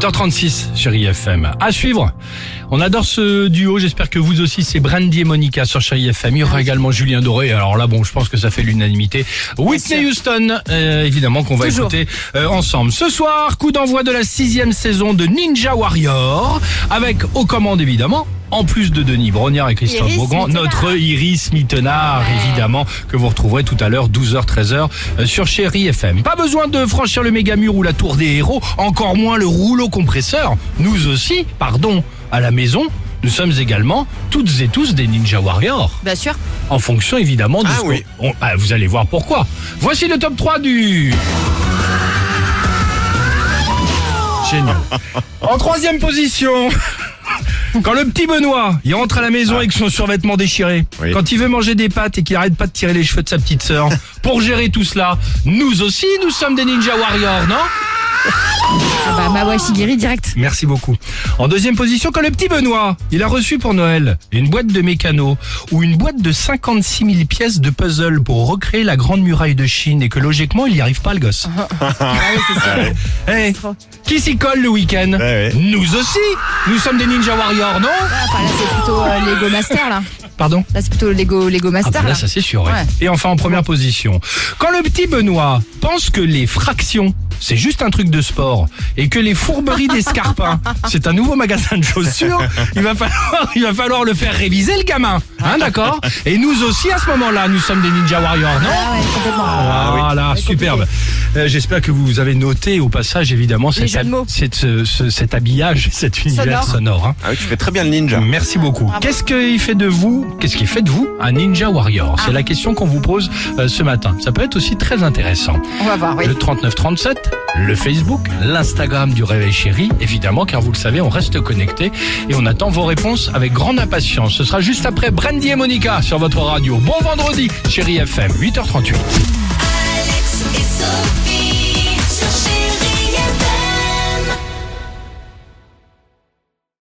8h36, chérie FM. À suivre. On adore ce duo. J'espère que vous aussi, c'est Brandy et Monica sur chérie FM. Il y aura également Julien Doré. Alors là, bon, je pense que ça fait l'unanimité. Whitney Houston, euh, évidemment, qu'on va Toujours. écouter euh, ensemble. Ce soir, coup d'envoi de la sixième saison de Ninja Warrior. Avec aux commandes, évidemment. En plus de Denis Brognard et Christophe Beaugrand, notre Iris Mittenard, évidemment, que vous retrouverez tout à l'heure, 12h, 13h, euh, sur Chéri FM. Pas besoin de franchir le méga mur ou la tour des héros, encore moins le rouleau compresseur. Nous aussi, pardon, à la maison, nous sommes également toutes et tous des Ninja Warriors. Bien sûr. En fonction évidemment de Ah ce oui. on- ah, vous allez voir pourquoi. Voici le top 3 du... Génial. En troisième position... Quand le petit Benoît, il rentre à la maison avec son survêtement déchiré, Oui. quand il veut manger des pâtes et qu'il arrête pas de tirer les cheveux de sa petite sœur, pour gérer tout cela, nous aussi, nous sommes des Ninja Warriors, non? Ah bah Mawa Shigiri direct. Merci beaucoup. En deuxième position, quand le petit Benoît, il a reçu pour Noël une boîte de mécano ou une boîte de 56 000 pièces de puzzle pour recréer la grande muraille de Chine et que logiquement, il n'y arrive pas le gosse. Ah oui, c'est sûr. Eh, qui s'y colle le week-end Ouais, ouais. Nous aussi Nous sommes des Ninja Warriors, non Ah, Enfin là c'est plutôt euh, Lego Master là. Pardon Là c'est plutôt Lego Lego Ah Master bah là, là. ça c'est sûr. ouais. Ouais. Et enfin en première position, quand le petit Benoît pense que les fractions c'est juste un truc de sport et que les fourberies des Scarpins c'est un nouveau magasin de chaussures, il va falloir il va falloir le faire réviser le gamin, hein d'accord Et nous aussi à ce moment-là, nous sommes des Ninja Warriors, non Ah ouais, complètement. voilà, superbe. Euh, J'espère que vous avez noté au passage évidemment cet, cet, ce- ce- cet habillage, cet univers Sonore. sonore. hein. Ah oui, tu fais très bien le ninja. Merci beaucoup. Qu'est-ce qu'il fait de vous Qu'est-ce qui fait de vous un ninja warrior? C'est la question qu'on vous pose euh, ce matin. Ça peut être aussi très intéressant. On va voir, oui. Le 3937, le Facebook, l'Instagram du Réveil Chéri, évidemment, car vous le savez, on reste connecté et on attend vos réponses avec grande impatience. Ce sera juste après Brandy et Monica sur votre radio. Bon vendredi, Chéri FM, 8h38. Alex et